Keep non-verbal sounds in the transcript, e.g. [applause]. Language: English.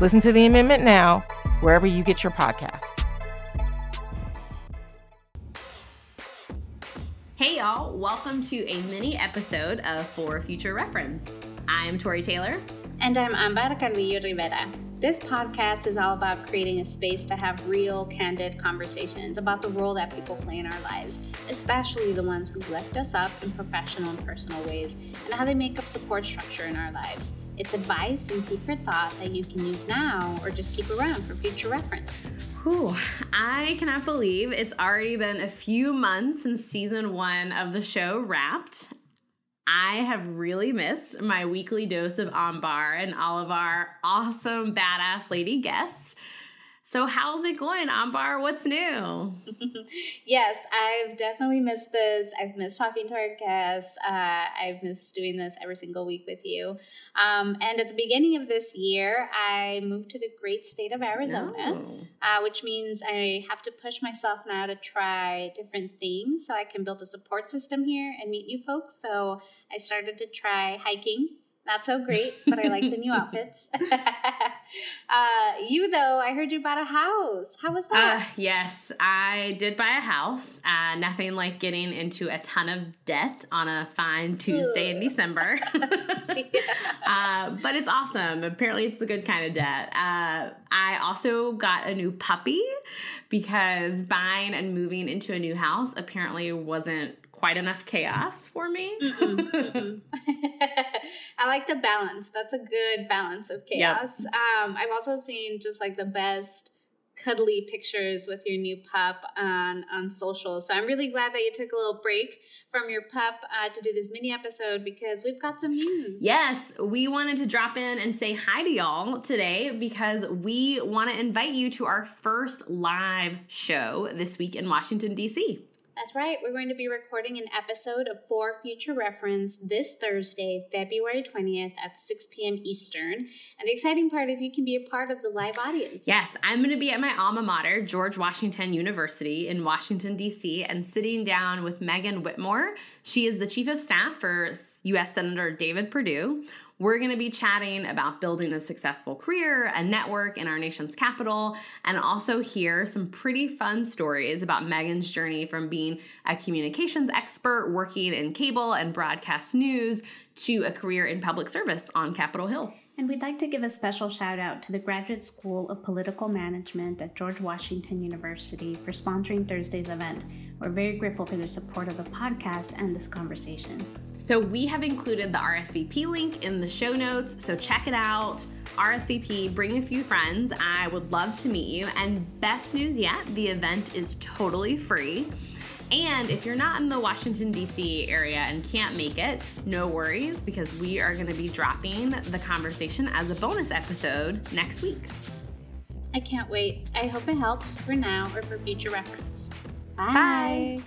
Listen to the amendment now, wherever you get your podcasts. Hey, y'all, welcome to a mini episode of For Future Reference. I'm Tori Taylor. And I'm Ambar Carvillo Rivera. This podcast is all about creating a space to have real, candid conversations about the role that people play in our lives, especially the ones who lift us up in professional and personal ways, and how they make up support structure in our lives. It's advice and food for thought that you can use now or just keep around for future reference. Whew, I cannot believe it's already been a few months since season one of the show wrapped. I have really missed my weekly dose of Ambar and all of our awesome badass lady guests. So how's it going, Ambar? What's new? [laughs] yes, I've definitely missed this. I've missed talking to our guests. Uh, I've missed doing this every single week with you. Um, and at the beginning of this year, I moved to the great state of Arizona, oh. uh, which means I have to push myself now to try different things so I can build a support system here and meet you folks. So I started to try hiking not so great, but I like the new [laughs] outfits. [laughs] [laughs] uh, you though, I heard you bought a house. How was that? Uh, yes, I did buy a house. Uh, nothing like getting into a ton of debt on a fine Tuesday in December. yeah. [laughs] [laughs] Uh, but it's awesome. Apparently, it's the good kind of debt. Uh, I also got a new puppy because buying and moving into a new house apparently wasn't quite enough chaos for me. Mm-mm, mm-mm. I like the balance. That's a good balance of chaos. Yep. Um, I've also seen just like the best cuddly pictures with your new pup on on social. So I'm really glad that you took a little break from your pup uh, to do this mini episode because we've got some news. Yes, we wanted to drop in and say hi to y'all today because we want to invite you to our first live show this week in Washington D.C. That's right. We're going to be recording an episode of For Future Reference this Thursday, February 20th at 6 p.m. Eastern. And the exciting part is you can be a part of the live audience. Yes, I'm going to be at my alma mater, George Washington University in Washington, D.C., and sitting down with Megan Whittemore. She is the chief of staff for U.S. Senator David Perdue. We're going to be chatting about building a successful career, a network in our nation's capital, and also hear some pretty fun stories about Megan's journey from being a communications expert working in cable and broadcast news to a career in public service on Capitol Hill. And we'd like to give a special shout out to the Graduate School of Political Management at George Washington University for sponsoring Thursday's event. We're very grateful for their support of the podcast and this conversation. So, we have included the RSVP link in the show notes, so check it out. RSVP, bring a few friends. I would love to meet you. And best news yet, the event is totally free. And if you're not in the Washington, D.C. area and can't make it, no worries because we are going to be dropping the conversation as a bonus episode next week. I can't wait. I hope it helps for now or for future reference. Bye. Bye.